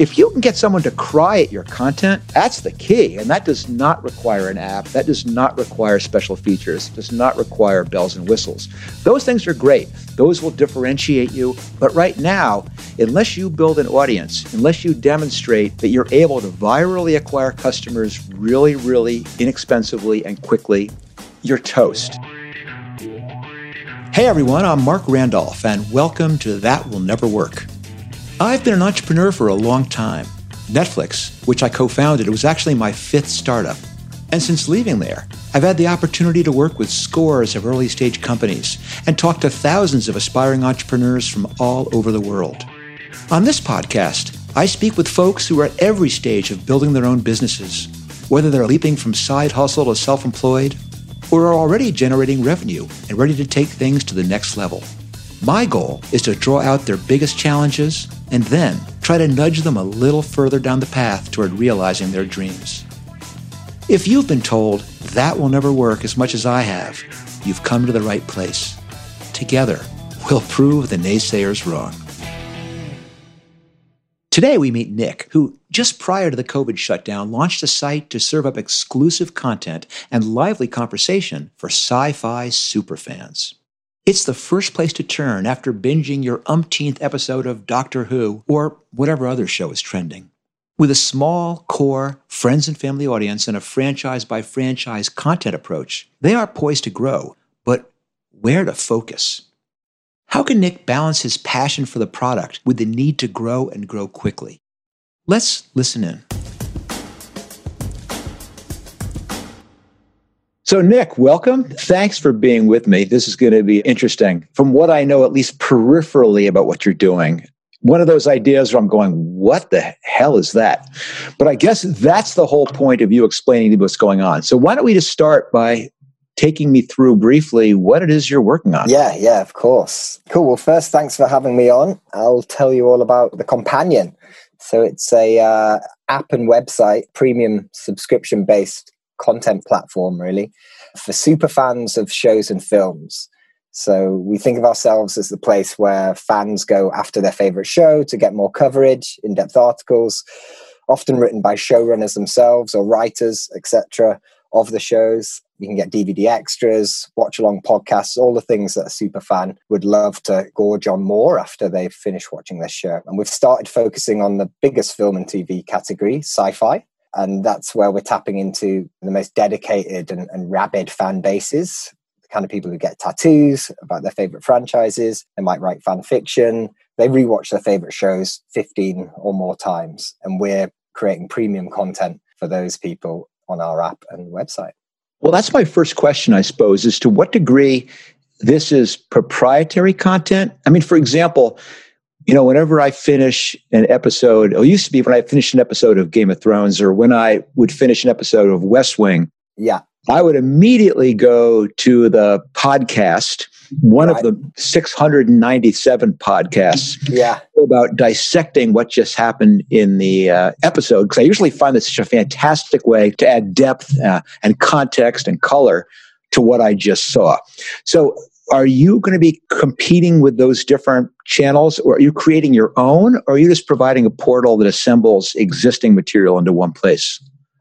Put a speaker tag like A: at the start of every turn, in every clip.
A: If you can get someone to cry at your content, that's the key. And that does not require an app. That does not require special features, does not require bells and whistles. Those things are great. Those will differentiate you. But right now, unless you build an audience, unless you demonstrate that you're able to virally acquire customers really, really inexpensively and quickly, you're toast. Hey everyone, I'm Marc Randolph, and welcome to That Will Never Work. I've been an entrepreneur for a long time. Netflix, which I co founded, was actually my fifth startup. And since leaving there, I've had the opportunity to work with scores of early stage companies and talk to thousands of aspiring entrepreneurs from all over the world. On this podcast, I speak with folks who are at every stage of building their own businesses, whether they're leaping from side hustle to self employed or are already generating revenue and ready to take things to the next level. My goal is to draw out their biggest challenges and then try to nudge them a little further down the path toward realizing their dreams. If you've been told that will never work as much as I have, you've come to the right place. Together, we'll prove the naysayers wrong. Today, we meet Nick, who just prior to the COVID shutdown launched a site to serve up exclusive content and lively conversation for sci fi superfans. It's the first place to turn after binging your umpteenth episode of Doctor Who or whatever other show is trending. With a small, core, friends and family audience and a franchise by franchise content approach, they are poised to grow, but where to focus? How can Nick balance his passion for the product with the need to grow and grow quickly? Let's listen in. So, Nick, welcome. Thanks for being with me. This is going to be interesting. From what I know, at least peripherally, about what you're doing, one of those ideas where I'm going, what the hell is that? But I guess that's the whole point of you explaining what's going on. So, why don't we just start by taking me through briefly what it is you're working on?
B: Yeah, yeah, of course. Cool. Well, first, thanks for having me on. I'll tell you all about the companion. So, it's a uh, app and website, premium subscription based content platform, really, for super fans of shows and films. So we think of ourselves as the place where fans go after their favorite show to get more coverage, in depth articles, often written by showrunners themselves or writers, etc., of the shows. You can get DVD extras, watch along podcasts, all the things that a super fan would love to gorge on more after they've finished watching their show. And we've started focusing on the biggest film and TV category, sci fi. And that's where we're tapping into the most dedicated and, and rabid fan bases, the kind of people who get tattoos about their favorite franchises. They might write fan fiction. They rewatch their favorite shows 15 or more times. And we're creating premium content for those people on our app and website.
A: Well, that's my first question, I suppose, is to what degree this is proprietary content. I mean, for example, you know, whenever I finish an episode, it used to be when I finished an episode of Game of Thrones or when I would finish an episode of West Wing.
B: Yeah.
A: I would immediately go to the podcast, one right. of the 697 podcasts.
B: Yeah.
A: About dissecting what just happened in the uh, episode. Because I usually find this such a fantastic way to add depth uh, and context and color to what I just saw. So are you going to be competing with those different channels? Or are you creating your own or are you just providing a portal that assembles existing material into one place?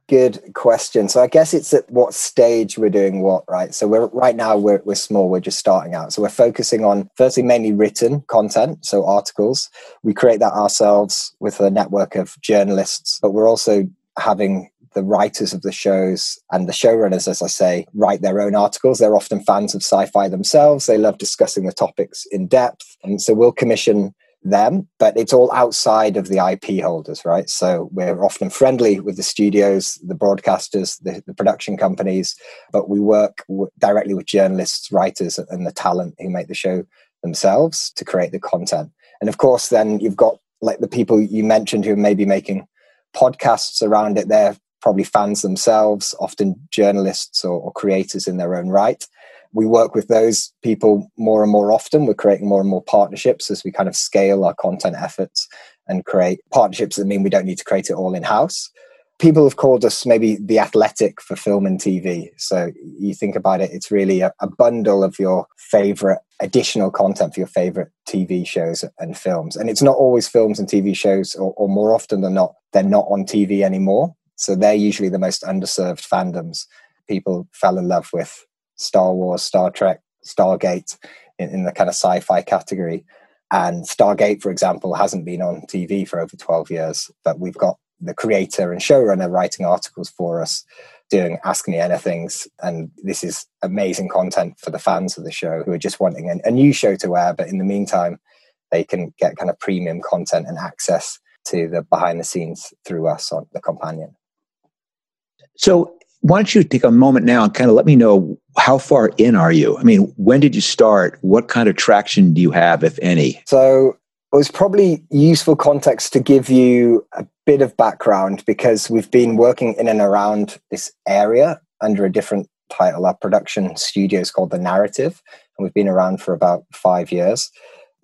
B: Good question. So i guess it's at what stage we're doing what right? So we're right now we're, we're small we're just starting out. So we're focusing on firstly mainly written content so articles. We create that ourselves with a network of journalists but we're also having the writers of the shows and the showrunners, as I say, write their own articles. They're often fans of sci fi themselves. They love discussing the topics in depth. And so we'll commission them, but it's all outside of the IP holders, right? So we're often friendly with the studios, the broadcasters, the, the production companies, but we work w- directly with journalists, writers, and the talent who make the show themselves to create the content. And of course, then you've got like the people you mentioned who may be making podcasts around it. They're probably fans themselves, often journalists or, or, creators in their own right. We work with those people more and more often. We're creating more and more partnerships as we kind of scale our content efforts and create partnerships that mean we don't need to create it all in house. people have called us maybe the athletic for film and TV. So you think about it, it's really a, a bundle of your favorite additional content for your favorite TV shows and films. And it's not always films and TV shows, or, or more often than not, they're not on TV anymore. So they're usually the most underserved fandoms. People fell in love with Star Wars, Star Trek, Stargate in, in the kind of sci fi category. And Stargate, for example, hasn't been on TV for over 12 years, but we've got the creator and showrunner writing articles for us, doing Ask Me Anythings. And this is amazing content for the fans of the show who are just wanting a, a new show to air. But in the meantime, they can get kind of premium content and access to the behind the scenes through us on the companion.
A: So, why don't you take a moment now and kind of let me know how far in are you? I mean, when did you start? What kind of traction do you have, if any?
B: So, it was probably useful context to give you a bit of background because we've been working in and around this area under a different title. Our production studio is called The Narrative, and we've been around for about five years.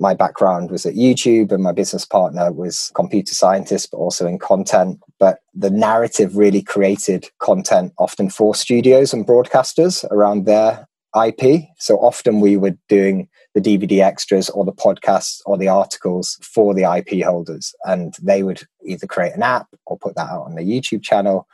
B: My background was at YouTube, and my business partner was computer scientist, but also in content. But the narrative really created content often for studios and broadcasters around their IP. So often we were doing the DVD extras or the podcasts or the articles for the IP holders. And they would either create an app or put that out on their YouTube channel.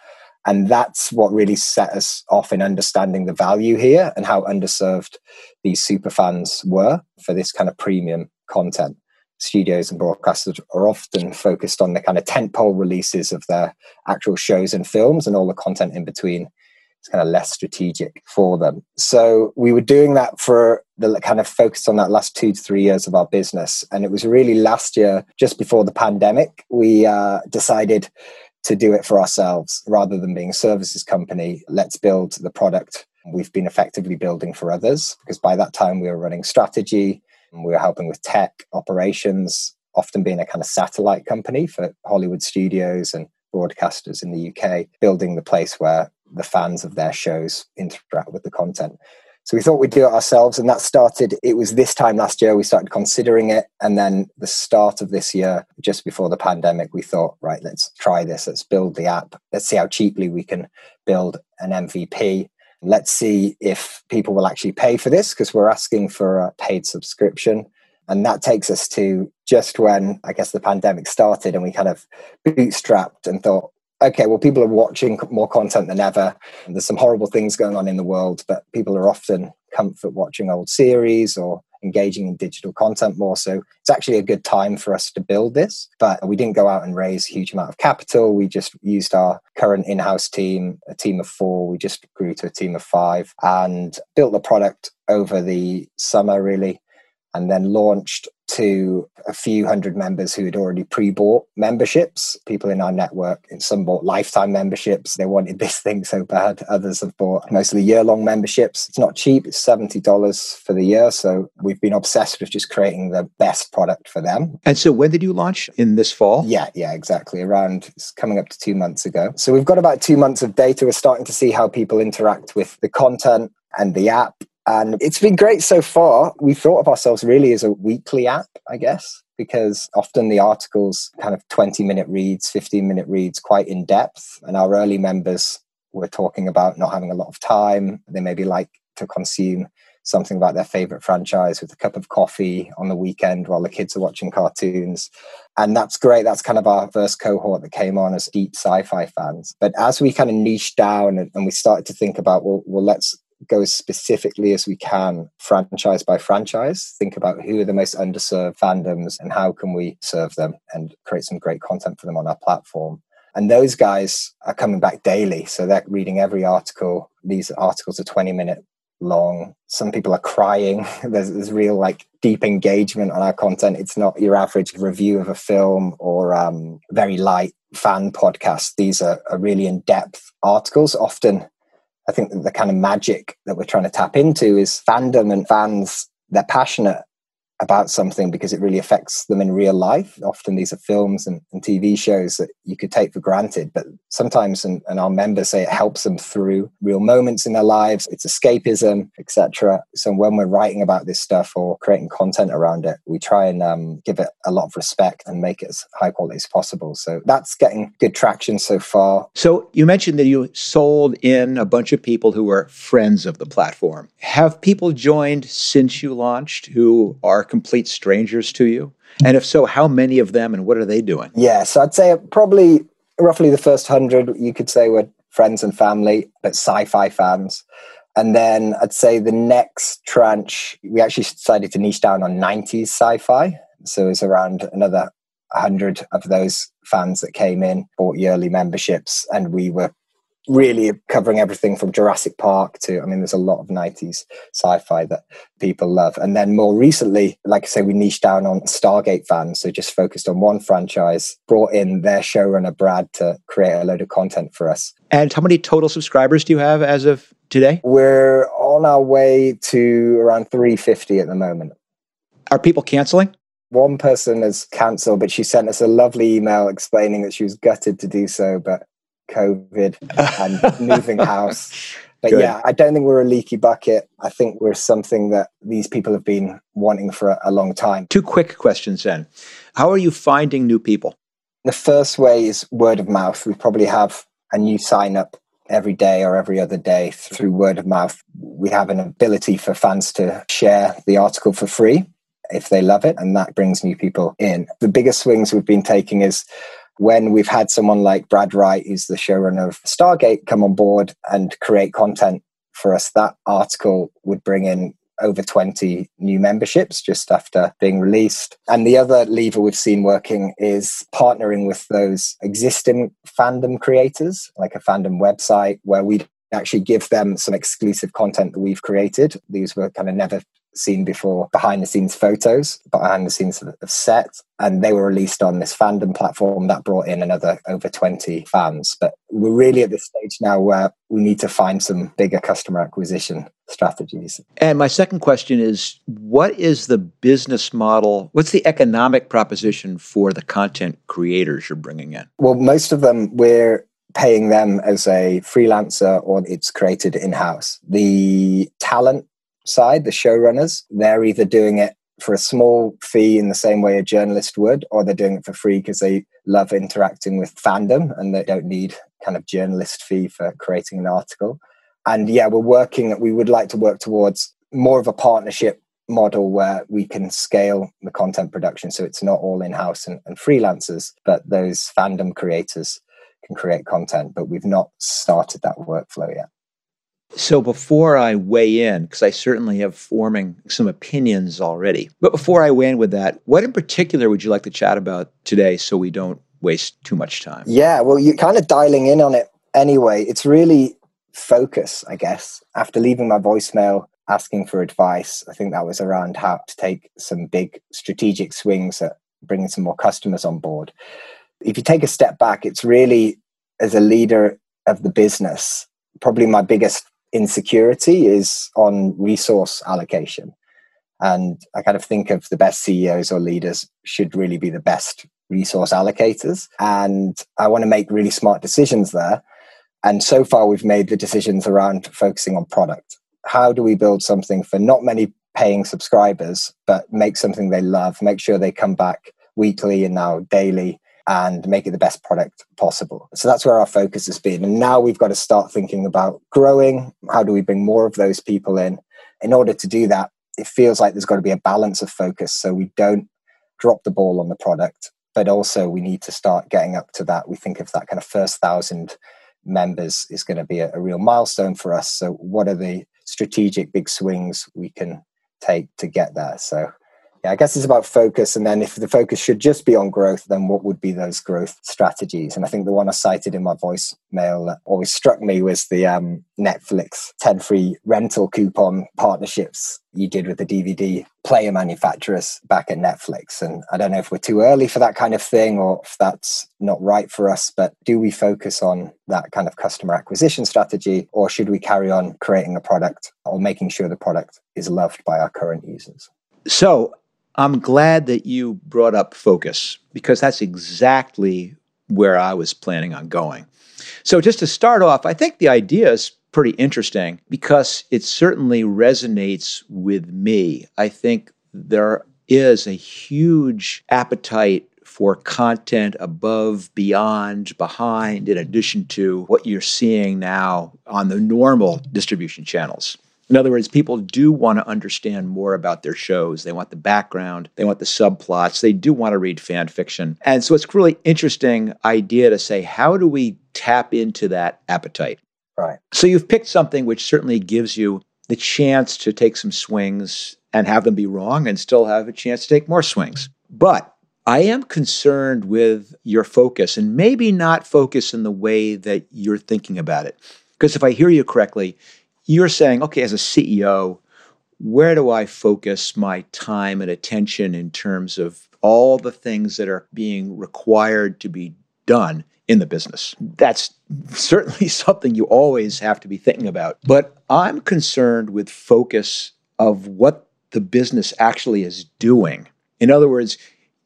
B: And that's what really set us off in understanding the value here and how underserved these super fans were for this kind of premium content. Studios and broadcasters are often focused on the kind of tentpole releases of their actual shows and films and all the content in between it's kind of less strategic for them. So we were doing that for the kind of focus on that last two to three years of our business. And it was really last year, just before the pandemic, we uh, decided to do it for ourselves rather than being a services company. Let's build the product we've been effectively building for others because by that time we were running strategy Um, we were helping with tech operations, often being a kind of satellite company for Hollywood studios and broadcasters in the UK, building the place where the fans of their shows interact with the content. So we thought we'd do it ourselves, and that started. It was this time last year we started considering it, and then the start of this year, just before the pandemic, we thought, right, let's try this. Let's build the app. Let's see how cheaply we can build an MVP. Let's see if people will actually pay for this because we're asking for a paid subscription. And that takes us to just when I guess the pandemic started and we kind of bootstrapped and thought, okay, well, people are watching more content than ever. There's some horrible things going on in the world, but people are often comfort watching old series or engaging in digital content more. So it's actually a good time for us to build this. But we didn't go out and raise a huge amount of capital. We just used our current in house team, a team of four. We just grew to a team of five and built the product over the summer, really, and then launched to a few hundred members who had already pre-bought memberships people in our network some bought lifetime memberships. They wanted this thing so bad. Others have bought mostly year-long memberships. It's not cheap. It's $70 for the year. So we've been obsessed with just creating the best product for them.
A: And so when did you launch? In this fall?
B: Yeah yeah exactly. Around it's coming up to two months ago. So we've got about two months of data. We're starting to see how people interact with the content and the app and it's been great so far. We thought of ourselves really as a weekly app, I guess, because often the articles kind of 20 minute reads, 15 minute reads, quite in depth. And our early members were talking about not having a lot of time. They maybe like to consume something about their favorite franchise with a cup of coffee on the weekend while the kids are watching cartoons. And that's great. That's kind of our first cohort that came on as deep sci fi fans. But as we kind of niched down and, and we started to think about, well, well, let's go as specifically as we can, franchise by franchise. Think about who are the most underserved fandoms and how can we serve them and create some great content for them on our platform. And those guys are coming back daily. So they're reading every article. These articles are 20 minute long. Some people are crying. There's, there's real like deep engagement on our content. It's not your average review of a film or um, very light fan podcast. These are, are really in depth articles, often I think the kind of magic that we're trying to tap into is fandom and fans, they're passionate about something because it really affects them in real life. Often these are films and, and TV shows that you could take for granted, but sometimes, and, and, our members say it helps them through real moments in their lives. It's escapism, etc. So when we're writing about this stuff or creating content around it, we try and um, give it a lot of respect and make it as high quality as possible. So that's getting good traction so far.
A: So you mentioned that you sold in a bunch of people who were friends of the platform. Have people joined since you launched who are complete strangers to you? And if so, how many of them and what are they doing?
B: Yeah, so I'd say probably roughly the first hundred, you could say, were friends and family, but sci fi fans. And then I'd say the next tranche, we actually decided to niche down on 90s sci fi. So it's around another 100 of those fans that came in, bought yearly memberships, and we were really covering everything from Jurassic Park to, I mean, there's a lot of 90s sci fi that people love. And then more recently, like I say, we niched down on Stargate fans. So just focused on one franchise, brought in their showrunner, Brad, to create a load of content for us.
A: And how many total subscribers do you have as of today?
B: We're on our way to around 350 at the moment.
A: Are people canceling?
B: One person has cancelled, but she sent us a lovely email explaining that she was gutted to do so, but COVID and moving house. But Good. yeah, I don't think we're a leaky bucket. I think we're something that these people have been wanting for a, a long time.
A: Two quick questions then. How are you finding new people?
B: The first way is word of mouth. We probably have a new sign up every day or every other day through word of mouth. We have an ability for fans to share the article for free if they love it, and that brings new people in. The biggest swings we've been taking is when we've had someone like Brad Wright, who's the showrunner of Stargate, come on board and create content for us, that article would bring in over 20 new memberships just after being released. And the other lever we've seen working is partnering with those existing fandom creators, like a fandom website where we actually give them some exclusive content that we've created. These were kind of never seen before behind the scenes photos, behind the scenes of, set, and they were released on this fandom platform that brought in another over 20 fans. But we're really at this stage now where we need to find some bigger customer acquisition strategies.
A: And my second question is what is the business model? What's the economic proposition for the content creators you're bringing in?
B: Well, most of them we're paying them as a freelancer or it's created in house. The talent side, the showrunners, they're either doing it for a small fee in the same way a journalist would, or they're doing it for free because they love interacting with fandom and they don't need kind of journalist fee for creating an article. And yeah, we're working, that we would like to work towards more of a partnership model where we can scale the content production so it's not all in house and, and, freelancers, but those fandom creators can create content. But we've not started that workflow yet.
A: So before I weigh in, because I certainly have forming some opinions already, but before I weigh in with that, what in particular would you like to chat about today so we don't waste too much time?
B: Yeah, well, you're kind of dialing in on it anyway. It's really focus, I guess. After leaving my voicemail asking for advice, I think that was around how to take some big strategic swings at bringing some more customers on board. If you take a step back, it's really as a leader of the business, probably my biggest insecurity is on resource allocation. And I kind of think of the best CEOs or leaders should really be the best resource allocators. And I want to make really smart decisions there. And so far, we've made the decisions around focusing on product. How do we build something for not many paying subscribers, but make something they love, make sure they come back weekly and now daily and make it the best product possible. So that's where our focus has been. And now we've got to start thinking about growing. How do we bring more of those people in? In order to do that, it feels like there's got to be a balance of focus so we don't drop the ball on the product, but also we need to start getting up to that. We think of that kind of first thousand members is going to be a, a real milestone for us. So, what are the strategic big swings we can take to get there? So, yeah, I guess it's about focus. And then if the focus should just be on growth, then what would be those growth strategies? And I think the one I cited in my voicemail that always struck me was the um, Netflix 10 free rental coupon partnerships you did with the DVD player manufacturers back at Netflix. And I don't know if we're too early for that kind of thing or if that's not right for us, but do we focus on that kind of customer acquisition strategy or should we carry on creating a product or making sure the product is loved by our current users?
A: So I'm glad that you brought up focus because that's exactly where I was planning on going. So, just to start off, I think the idea is pretty interesting because it certainly resonates with me. I think there is a huge appetite for content above, beyond, behind, in addition to what you're seeing now on the normal distribution channels. In other words, people do want to understand more about their shows. They want the background, they want the subplots, they do want to read fan fiction. And so it's a really interesting idea to say, how do we tap into that appetite?
B: Right.
A: So you've picked something which certainly gives you the chance to take some swings and have them be wrong and still have a chance to take more swings. But I am concerned with your focus and maybe not focus in the way that you're thinking about it. Because if I hear you correctly, you're saying, okay, as a CEO, where do I focus my time and attention in terms of all the things that are being required to be done in the business? That's certainly something you always have to be thinking about. But I'm concerned with focus of what the business actually is doing. In other words,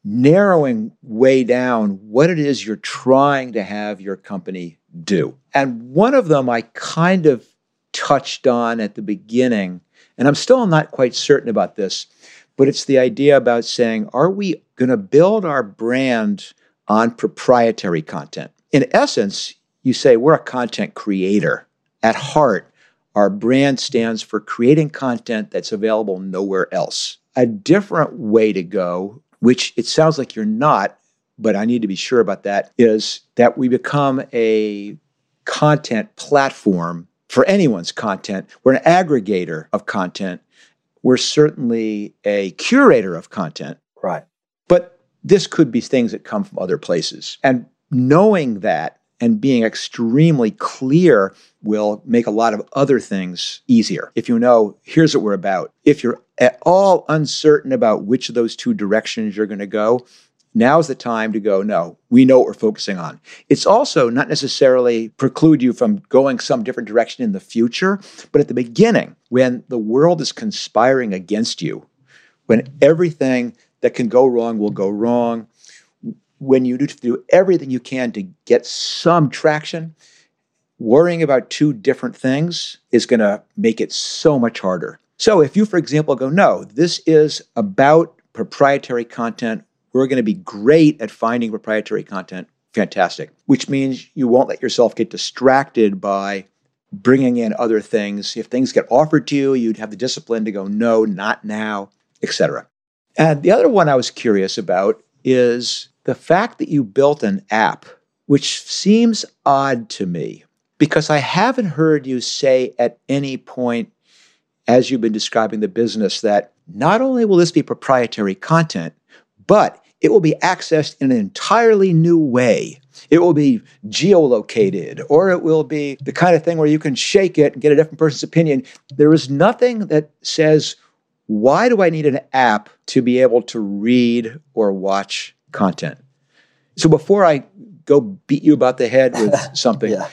A: narrowing way down what it is you're trying to have your company do. And one of them I kind of touched on at the beginning, and I'm still not quite certain about this, but it's the idea about saying, are we going to build our brand on proprietary content? In essence, you say we're a content creator. At heart, our brand stands for creating content that's available nowhere else. A different way to go, which it sounds like you're not, but I need to be sure about that, is that we become a content platform for anyone's content. We're an aggregator of content. We're certainly a curator of content.
B: Right.
A: But this could be things that come from other places. And knowing that and being extremely clear will make a lot of other things easier. If you know, here's what we're about. If you're at all uncertain about which of those two directions you're going to go, Now's the time to go, no, we know what we're focusing on. It's also not necessarily preclude you from going some different direction in the future, but at the beginning, when the world is conspiring against you, when everything that can go wrong will go wrong, when you do everything you can to get some traction, worrying about two different things is going to make it so much harder. So if you, for example, go, no, this is about proprietary content we're going to be great at finding proprietary content. Fantastic. Which means you won't let yourself get distracted by bringing in other things. If things get offered to you, you'd have the discipline to go, no, not now, etc. And the other one I was curious about is the fact that you built an app, which seems odd to me because I haven't heard you say at any point as you've been describing the business that not only will this be proprietary content, but it will be accessed in an entirely new way. It will be geolocated, or it will be the kind of thing where you can shake it and get a different person's opinion. There is nothing that says, why do I need an app to be able to read or watch content? So before I go beat you about the head with something, yeah.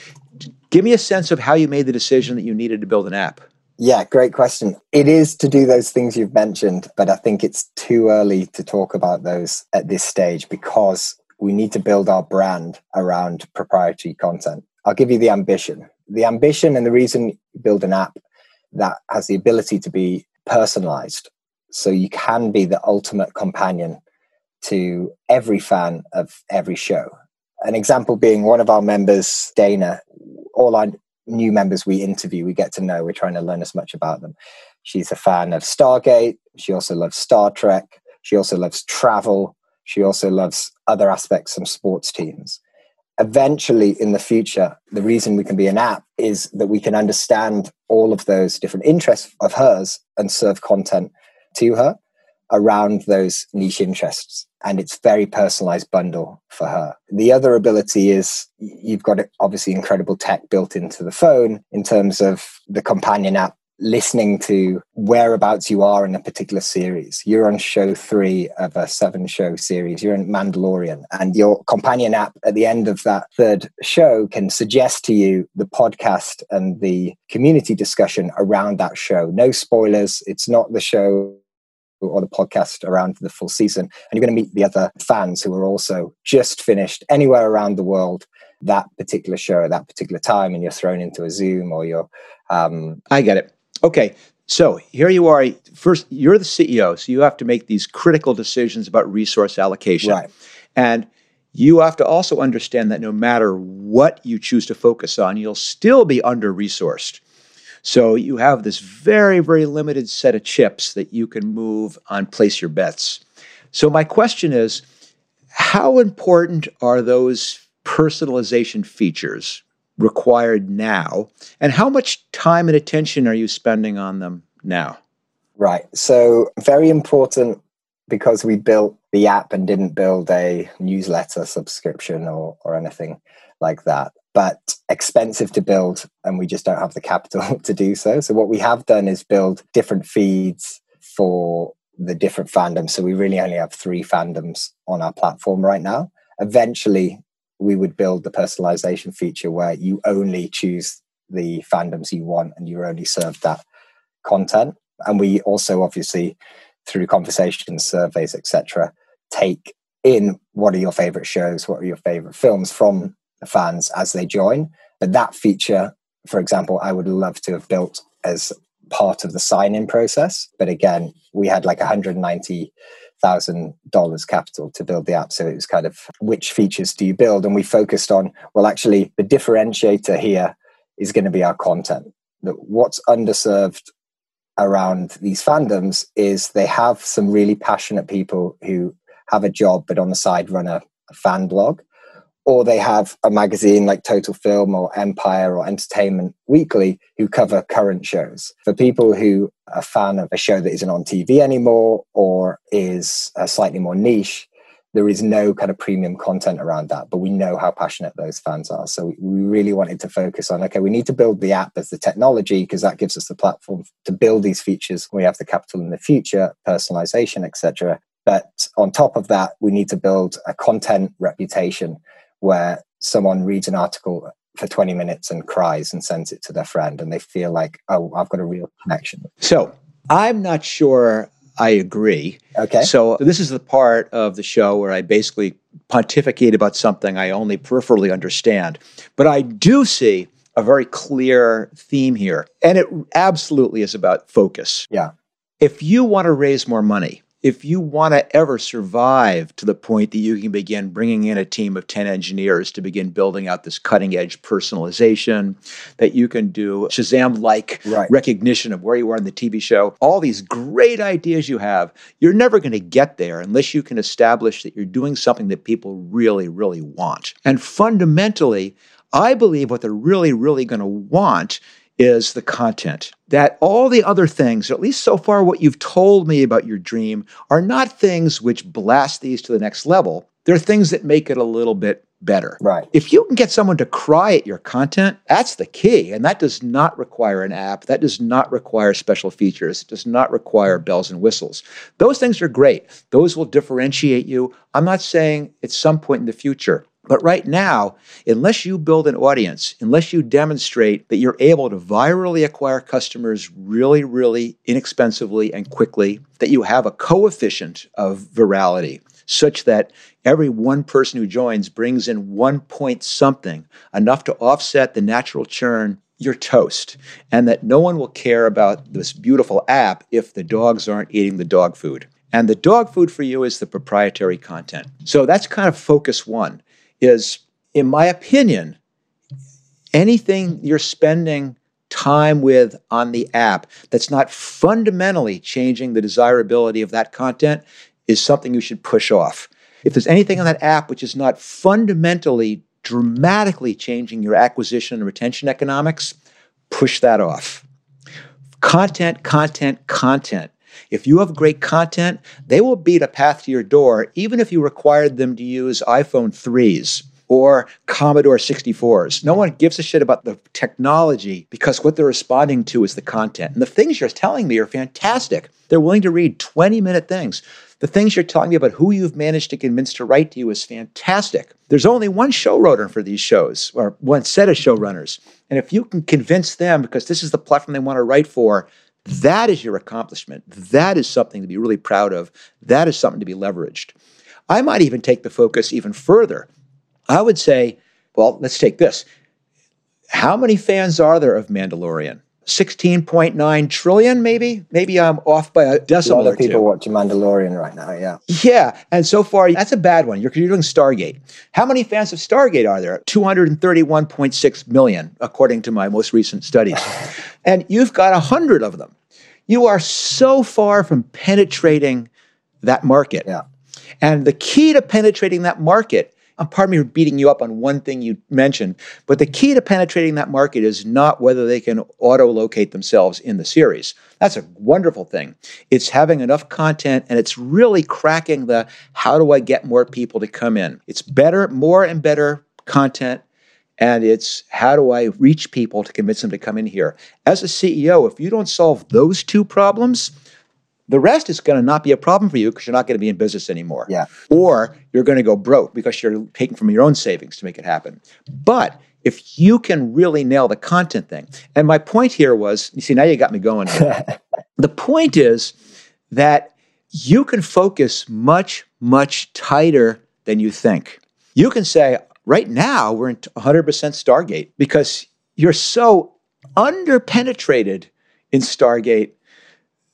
A: give me a sense of how you made the decision that you needed to build an app.
B: Yeah, great question. It is to do those things you've mentioned, but I think it's too early to talk about those at this stage because we need to build our brand around proprietary content. I'll give you the ambition. The ambition and the reason build an app that has the ability to be personalized. So you can be the ultimate companion to every fan of every show. An example being one of our members, Dana, all I new members we interview, we get to know. We're trying to learn as much about them. She's a fan of Stargate. She also loves Star Trek. She also loves travel. She also loves other aspects from sports teams. Eventually, in the future, the reason we can be an app is that we can understand all of those different interests of hers and serve content to her around those niche interests and it's very personalized bundle for her. The other ability is you've got obviously incredible tech built into the phone in terms of the companion app listening to whereabouts you are in a particular series. You're on show three of a seven show series. You're in Mandalorian, and your companion app at the end of that third show can suggest to you the podcast and the community discussion around that show. No spoilers. It's not the show or the podcast around the full season. And you're going to meet the other fans who are also just finished anywhere around the world that particular show at that particular time. And you're thrown into a Zoom or you're. Um,
A: I get it. Okay. So here you are. First, you're the CEO, so you have to make these critical decisions about resource allocation.
B: Right.
A: And you have to also understand that no matter what you choose to focus on, you'll still be under resourced. So you have this very, very limited set of chips that you can move on place your bets. So my question is how important are those personalization features required now? And how much time and attention are you spending on them now?
B: Right. So, very important because we built the app and didn't build a newsletter subscription or, or anything like that but expensive to build and we just don't have the capital to do so. So what we have done is build different feeds for the different fandoms. So we really only have three fandoms on our platform right now. Eventually we would build the personalization feature where you only choose the fandoms you want and you're only served that content. And we also obviously through conversations surveys etc take in what are your favorite shows what are your favorite films from fans as they join. But that feature, for example, I would love to have built as part of the sign in process. But again, we had like $190,000 capital to build the app. So it was kind of which features do you build? And we focused on, well, actually, the differentiator here is going to be our content. That What's underserved around these fandoms is they have some really passionate people who have a job but on the side run a, a fan blog or they have a magazine like Total Film or Empire or Entertainment Weekly who cover current shows. For people who are a fan of a show that isn't on TV anymore or is slightly more niche, there is no kind of premium content around that, but we know how passionate those fans are. So we really wanted to focus on okay, we need to build the app as the technology because that gives us the platform to build these features. We have the capital in the future, personalization, etc. But on top of that, we need to build a content reputation where someone reads an article for 20 minutes and cries and sends it to their friend and they feel like, oh, I've got a real connection.
A: So I'm not sure I agree.
B: Okay.
A: So this is the part of the show where I basically pontificate about something I only peripherally understand. But I do see a very clear theme here. And it absolutely is about focus.
B: Yeah.
A: If you want to raise more money, if you want to ever survive to the point that you can begin bringing in a team of 10 engineers to begin building out this cutting edge personalization, that you can do Shazam like
B: right.
A: recognition of where you are in the TV show, all these great ideas you have, you're never going to get there unless you can establish that you're doing something that people really, really want. And fundamentally, I believe what they're really, really going to want is the content. That all the other things, at least so far what you've told me about your dream, are not things which blast these to the next level. They're things that make it a little bit better.
B: Right.
A: If you can get someone to cry at your content, that's the key. And that does not require an app. That does not require special features. It does not require bells and whistles. Those things are great. Those will differentiate you. I'm not saying at some point in the future but right now, unless you build an audience, unless you demonstrate that you're able to virally acquire customers really, really inexpensively and quickly, that you have a coefficient of virality such that every one person who joins brings in one point something, enough to offset the natural churn, you're toast. And that no one will care about this beautiful app if the dogs aren't eating the dog food. And the dog food for you is the proprietary content. So that's kind of focus one is, in my opinion, anything you're spending time with on the app that's not fundamentally changing the desirability of that content is something you should push off. If there's anything on that app which is not fundamentally, dramatically changing your acquisition and retention economics, push that off. Content, content, content. If you have great content, they will beat a path to your door, even if you required them to use iPhone 3s or Commodore 64s. No one gives a shit about the technology because what they're responding to is the content. And the things you're telling me are fantastic. They're willing to read 20 minute things. The things you're telling me about who you've managed to convince to write to you is fantastic. There's only one showrunner for these shows, or one set of showrunners. And if you can convince them, because this is the platform they want to write for, That is your accomplishment. That is something to be really proud of. That is something to be leveraged. I might even take the focus even further. I would say, well, let's take this. How many fans are there of Mandalorian? 16.9 trillion, maybe. Maybe I'm off by a decimal.
B: A lot of people
A: two.
B: watching Mandalorian right now, yeah.
A: Yeah. And so far, that's a bad one. You're, you're doing Stargate. How many fans of Stargate are there? 231.6 million, according to my most recent studies. and you've got 100 of them. You are so far from penetrating that market.
B: Yeah.
A: And the key to penetrating that market I'm pardon me for beating you up on one thing you mentioned, but the key to penetrating that market is not whether they can auto locate themselves in the series. That's a wonderful thing. It's having enough content and it's really cracking the how do I get more people to come in? It's better, more and better content. And it's how do I reach people to convince them to come in here? As a CEO, if you don't solve those two problems, the rest is going to not be a problem for you because you're not going to be in business anymore.
B: Yeah.
A: Or you're going to go broke because you're taking from your own savings to make it happen. But if you can really nail the content thing, and my point here was, you see, now you got me going. the point is that you can focus much, much tighter than you think. You can say, right now, we're in 100% Stargate because you're so underpenetrated in Stargate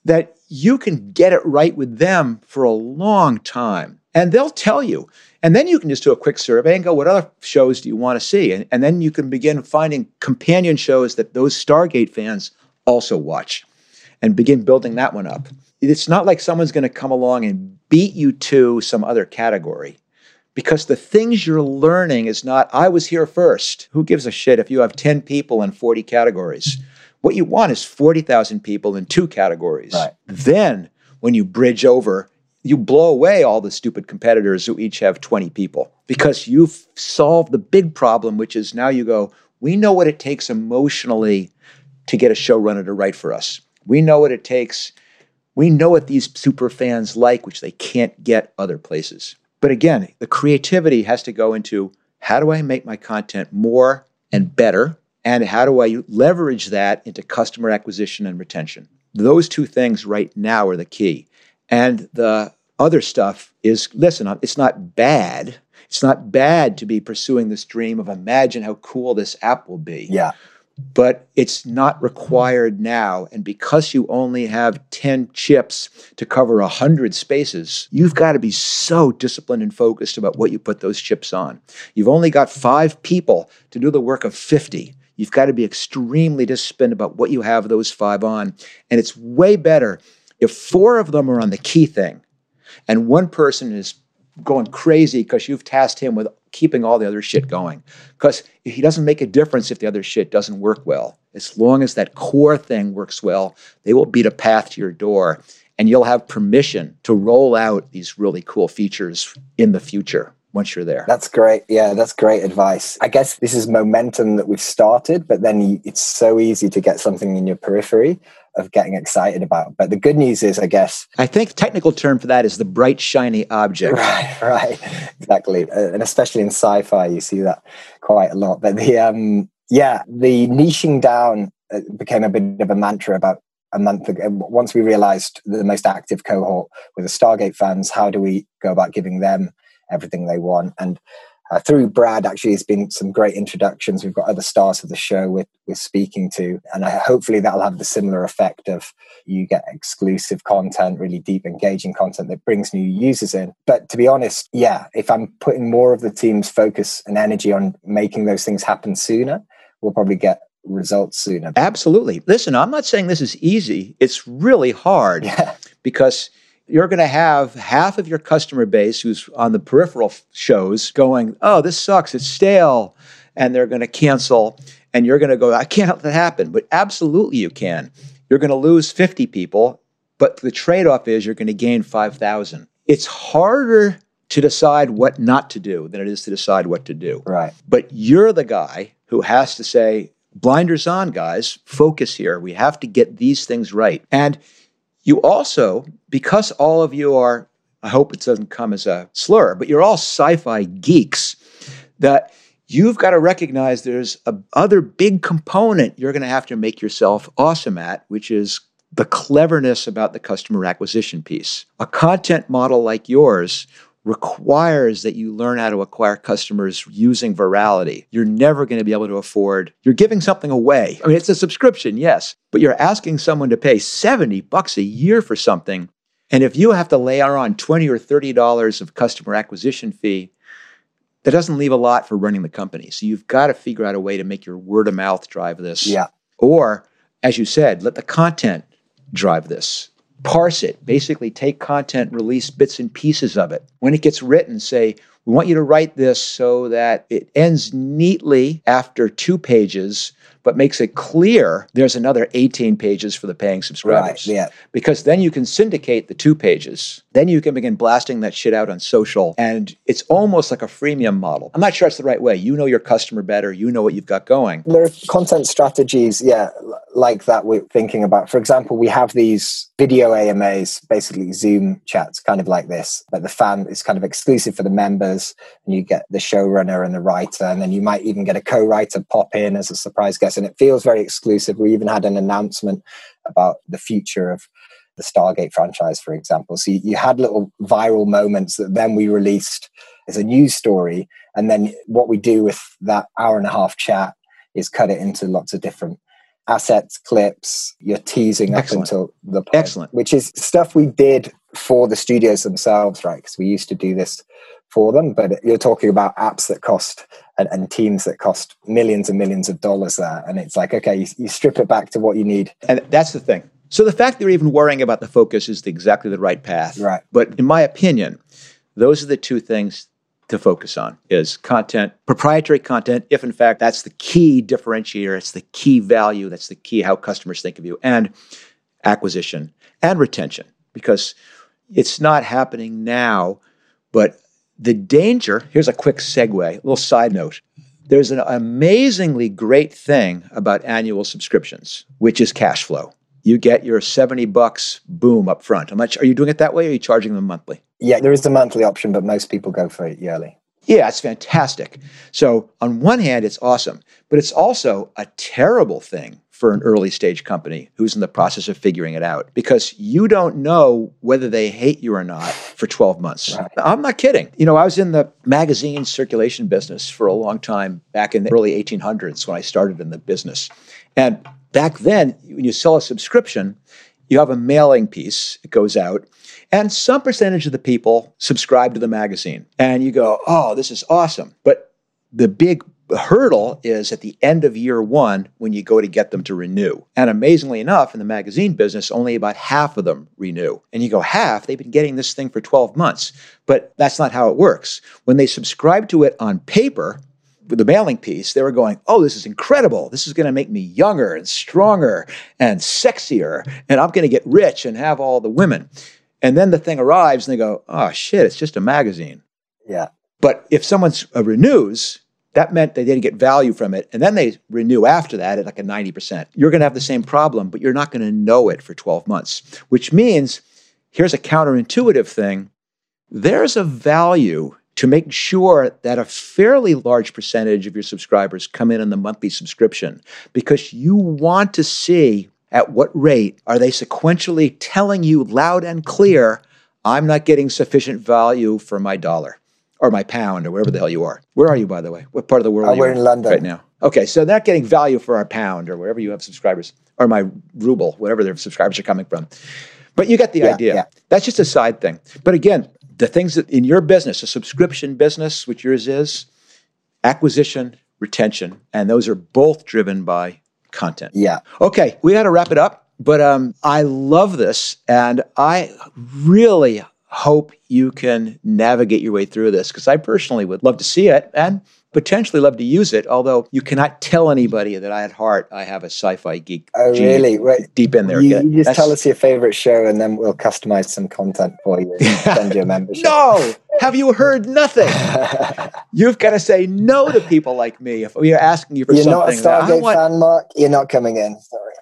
A: that you can get it right with them for a long time. And they'll tell you. And then you can just do a quick survey and go, what other shows do you want to see? And, and then you can begin finding companion shows that those Stargate fans also watch and begin building that one up. It's not like someone's going to come along and beat you to some other category because the things you're learning is not, I was here first. Who gives a shit if you have 10 people in 40 categories? What you want is 40,000 people in two categories.
B: Right.
A: Then, when you bridge over, you blow away all the stupid competitors who each have 20 people because you've solved the big problem, which is now you go, we know what it takes emotionally to get a showrunner to write for us. We know what it takes. We know what these super fans like, which they can't get other places. But again, the creativity has to go into how do I make my content more and better and how do I leverage that into customer acquisition and retention? Those two things right now are the key. And the other stuff is listen, uh, it's not bad. It's not bad to be pursuing this dream of imagine how cool this app will be.
B: Yeah.
A: But it's not required now. And because you only have 10 chips to cover 100 spaces, you've got to be so disciplined and focused about what you put those chips on. You've only got five people to do the work of 50. You've got to be extremely disciplined about what you have those five on. And it's way better if four of them are on the key thing and one person is going crazy because you've tasked him with keeping all the other shit going. Because he doesn't make a difference if the other shit doesn't work well. As long as that core thing works well, they will beat a path to your door and you'll have permission to roll out these really cool features in the future once you're there.
B: That's great. Yeah, that's great advice. I guess this is momentum that we've started, but then it's so easy to get something in your periphery of getting excited about. But the good news is, I guess,
A: I think technical term for that is the bright shiny object.
B: Right, right, exactly, uh, and especially in sci-fi, you see that quite a lot. But the um, yeah, the niching down uh, became a bit of a mantra about a month ago. Once we realized the most active cohort were the Stargate fans, how do we go about giving them everything they want. And uh, through Brad, actually, it's been some great introductions. We've got other stars of the show with we're speaking to, and I, hopefully that'll have the similar effect of you get exclusive content, really deep, engaging content that brings new users in. But to be honest, yeah, if I'm putting more of the team's focus and energy on making those things happen sooner, we'll probably get results sooner.
A: Absolutely. Listen, I'm not saying this is easy. It's really hard yeah. because you're going to have half of your customer base who's on the peripheral shows going, oh, this sucks, it's stale, and they're going to cancel. And you're going to go, I can't let that happen. But absolutely, you can. You're going to lose 50 people, but the trade off is you're going to gain 5,000. It's harder to decide what not to do than it is to decide what to do.
B: Right.
A: But you're the guy who has to say, blinders on, guys, focus here. We have to get these things right. And you also, because all of you are, I hope it doesn't come as a slur, but you're all sci fi geeks, that you've got to recognize there's a other big component you're going to have to make yourself awesome at, which is the cleverness about the customer acquisition piece. A content model like yours requires that you learn how to acquire customers using virality. You're never going to be able to afford, you're giving something away. I mean, it's a subscription, yes, but you're asking someone to pay 70 bucks a year for something. And if you have to layer on 20 or $30 of customer acquisition fee, that doesn't leave a lot for running the company. So you've got to figure out a way to make your word of mouth drive this.
B: Yeah.
A: Or, as you said, let the content drive this parse it, basically take content, release bits and pieces of it. When it gets written, say, we want you to write this so that it ends neatly after two pages but makes it clear there's another 18 pages for the paying subscribers.
B: Right, yeah.
A: Because then you can syndicate the two pages. Then you can begin blasting that shit out on social. And it's almost like a freemium model. I'm not sure it's the right way. You know your customer better. You know what you've got going.
B: There are content strategies, yeah, like that we're thinking about. For example, we have these video AMAs, basically Zoom chats, kind of like this, but the fan is kind of exclusive for the members. And you get the showrunner and the writer. And then you might even get a co writer pop in as a surprise guest and it feels very exclusive. We even had an announcement about the future of the Stargate franchise, for example. So you had little viral moments that then we released as a news story. And then what we do with that hour and a half chat is cut it into lots of different assets, clips. You're teasing
A: Excellent.
B: up until the point,
A: Excellent.
B: which is stuff we did for the studios themselves, right? Because we used to do this for them, but you're talking about apps that cost and, and, teams that cost millions and millions of dollars there. And it's like, okay, you, you, strip it back to what you need.
A: And that's the thing. So the fact that you're even worrying about the focus is the, exactly the right path.
B: Right.
A: But in my opinion, those are the two things to focus on is content, proprietary content, if in fact that's the key differentiator, it's the key value, that's the key how customers think of you, and acquisition and retention. Because it's not happening now, but the danger here's a quick segue, a little side note. There's an amazingly great thing about annual subscriptions, which is cash flow. You get your 70 bucks boom up front. I'm not, are you doing it that way or are you charging them monthly?
B: Yeah, there is a monthly option, but most people go for it yearly.
A: Yeah, it's fantastic. So, on one hand, it's awesome, but it's also a terrible thing for an early stage company who's in the process of figuring it out because you don't know whether they hate you or not for 12 months. Right. I'm not kidding. You know, I was in the magazine circulation business for a long time back in the early 1800s when I started in the business. And back then, when you sell a subscription, you have a mailing piece, it goes out, and some percentage of the people subscribe to the magazine. And you go, oh, this is awesome. But the big hurdle is at the end of year one when you go to get them to renew. And amazingly enough, in the magazine business, only about half of them renew. And you go, half? They've been getting this thing for 12 months. But that's not how it works. When they subscribe to it on paper, with the mailing piece, they were going, Oh, this is incredible. This is going to make me younger and stronger and sexier. And I'm going to get rich and have all the women. And then the thing arrives and they go, oh shit, it's just a magazine.
B: Yeah.
A: But if someone uh, renews, that meant they didn't get value from it. And then they renew after that at like a 90%. You're going to have the same problem, but you're not going to know it for 12 months, which means here's a counterintuitive thing there's a value to make sure that a fairly large percentage of your subscribers come in on the monthly subscription because you want to see at what rate are they sequentially telling you loud and clear, I'm not getting sufficient value for my dollar or my pound or wherever the hell you are? Where are you, by the way? What part of the world
B: uh,
A: are you
B: we're in London
A: right now? Okay, so they're not getting value for our pound or wherever you have subscribers or my ruble, whatever their subscribers are coming from. But you get the
B: yeah,
A: idea.
B: Yeah.
A: That's just a side thing. But again, the things that in your business, a subscription business, which yours is, acquisition, retention, and those are both driven by content.
B: Yeah.
A: Okay, we got to wrap it up, but um, I love this, and I really hope you can navigate your way through this because I personally would love to see it and potentially love to use it. Although you cannot tell anybody that I at heart I have a sci-fi geek.
B: Oh, really? Right.
A: Deep in there.
B: You, you just tell us your favorite show, and then we'll customize some content for you. send you a membership.
A: no, have you heard nothing? You've got to say no to people like me if we are asking you for
B: You're
A: something.
B: You're not a Stargate want... fan, Marc. You're not coming in. Sorry.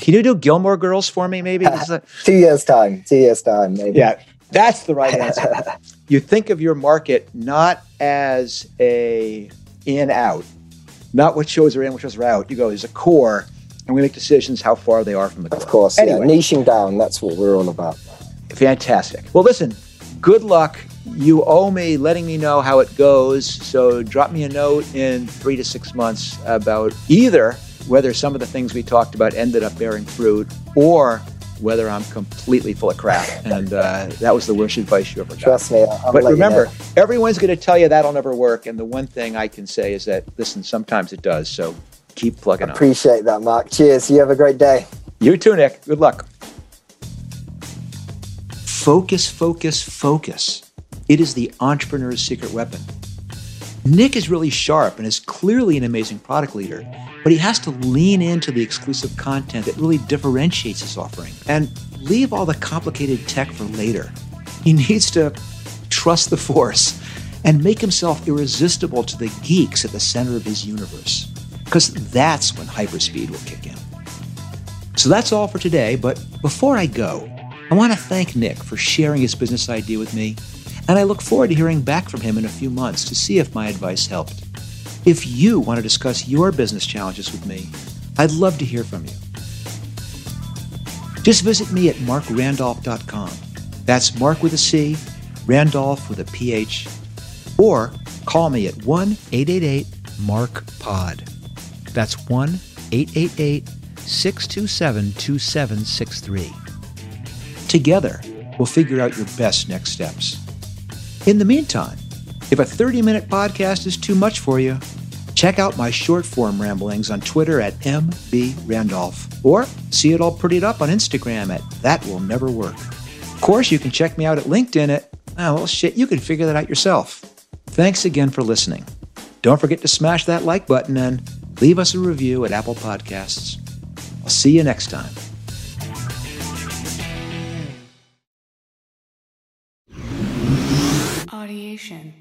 A: Can you do Gilmore Girls for me, maybe?
B: Two years time. Two years time, maybe.
A: Yeah. That's the right answer. you think of your market not as a in out, not what shows are in, what shows are out. You go, there's a core, and we make decisions how far they are from the core.
B: Of course, anyway. yeah. Niching down, that's what we're all about.
A: Fantastic. Well, listen, good luck. You owe me letting me know how it goes. So drop me a note in three to six months about either whether some of the things we talked about ended up bearing fruit or whether I'm completely full of crap. And uh, that was the worst advice you ever got.
B: Trust me. I'll
A: but remember, you know. everyone's going to tell you that'll never work. And the one thing I can say is that, listen, sometimes it does. So keep plugging
B: Appreciate
A: on.
B: that, Marc. Cheers. You have a great day.
A: You too, Nick. Good luck. Focus, focus, focus. It is the entrepreneur's secret weapon. Nick is really sharp and is clearly an amazing product leader, but he has to lean into the exclusive content that really differentiates his offering and leave all the complicated tech for later. He needs to trust the force and make himself irresistible to the geeks at the center of his universe, because that's when hyperspeed will kick in. So that's all for today, but before I go, I want to thank Nick for sharing his business idea with me and I look forward to hearing back from him in a few months to see if my advice helped. If you want to discuss your business challenges with me, I'd love to hear from you. Just visit me at marcrandolph.com. That's Marc with a C, Randolph with a PH, or call me at 1 888 Marc Pod. That's 1 888 627 2763. Together, we'll figure out your best next steps. In the meantime, if a 30 minute podcast is too much for you, check out my short form ramblings on Twitter at MBRandolph or see it all prettied up on Instagram at That Will Never Work. Of course, you can check me out at LinkedIn at, oh, well, shit, you can figure that out yourself. Thanks again for listening. Don't forget to smash that like button and leave us a review at Apple Podcasts. I'll see you next time.
C: Audiation.